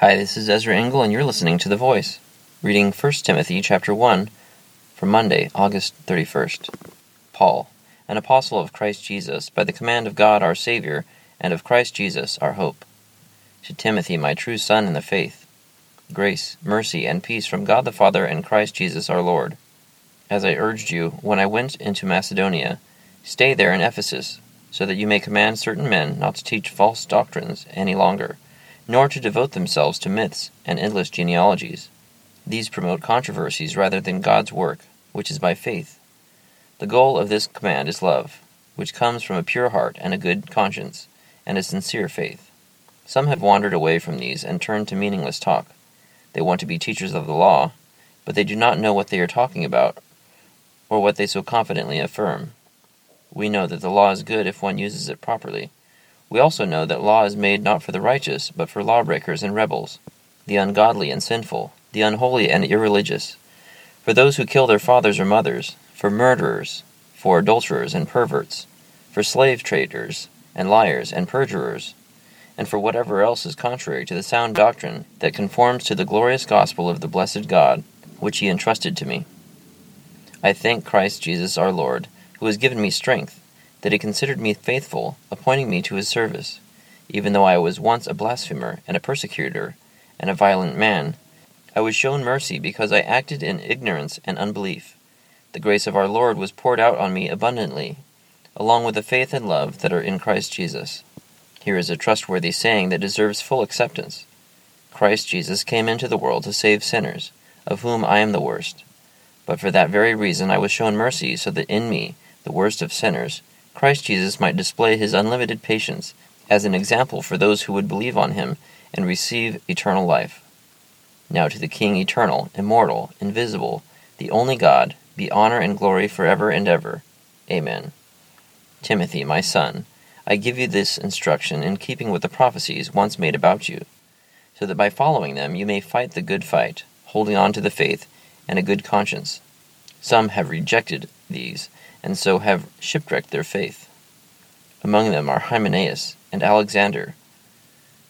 Hi, this is Ezra Engel, and you're listening to The Voice, reading 1 Timothy chapter 1 from Monday, August 31st. Paul, an apostle of Christ Jesus, by the command of God our Savior, and of Christ Jesus our hope. To Timothy, my true son in the faith, grace, mercy, and peace from God the Father and Christ Jesus our Lord. As I urged you when I went into Macedonia, stay there in Ephesus, so that you may command certain men not to teach false doctrines any longer nor to devote themselves to myths and endless genealogies. These promote controversies rather than God's work, which is by faith. The goal of this command is love, which comes from a pure heart and a good conscience, and a sincere faith. Some have wandered away from these and turned to meaningless talk. They want to be teachers of the law, but they do not know what they are talking about, or what they so confidently affirm. We know that the law is good if one uses it properly we also know that law is made not for the righteous, but for lawbreakers and rebels, the ungodly and sinful, the unholy and irreligious, for those who kill their fathers or mothers, for murderers, for adulterers and perverts, for slave traders and liars and perjurers, and for whatever else is contrary to the sound doctrine that conforms to the glorious gospel of the blessed God, which he entrusted to me. I thank Christ Jesus our Lord, who has given me strength that he considered me faithful, appointing me to his service. Even though I was once a blasphemer and a persecutor and a violent man, I was shown mercy because I acted in ignorance and unbelief. The grace of our Lord was poured out on me abundantly, along with the faith and love that are in Christ Jesus. Here is a trustworthy saying that deserves full acceptance Christ Jesus came into the world to save sinners, of whom I am the worst. But for that very reason I was shown mercy, so that in me, the worst of sinners, Christ Jesus might display his unlimited patience as an example for those who would believe on him and receive eternal life. Now to the King eternal, immortal, invisible, the only God, be honor and glory forever and ever. Amen. Timothy, my son, I give you this instruction in keeping with the prophecies once made about you, so that by following them you may fight the good fight, holding on to the faith and a good conscience. Some have rejected these and so have shipwrecked their faith. Among them are Hymenaeus and Alexander,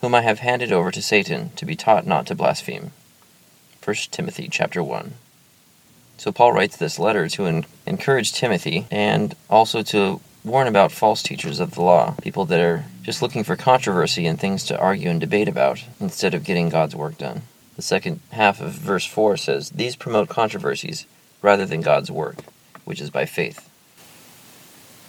whom I have handed over to Satan to be taught not to blaspheme. 1 Timothy chapter 1. So Paul writes this letter to encourage Timothy and also to warn about false teachers of the law, people that are just looking for controversy and things to argue and debate about instead of getting God's work done. The second half of verse 4 says, These promote controversies rather than God's work, which is by faith.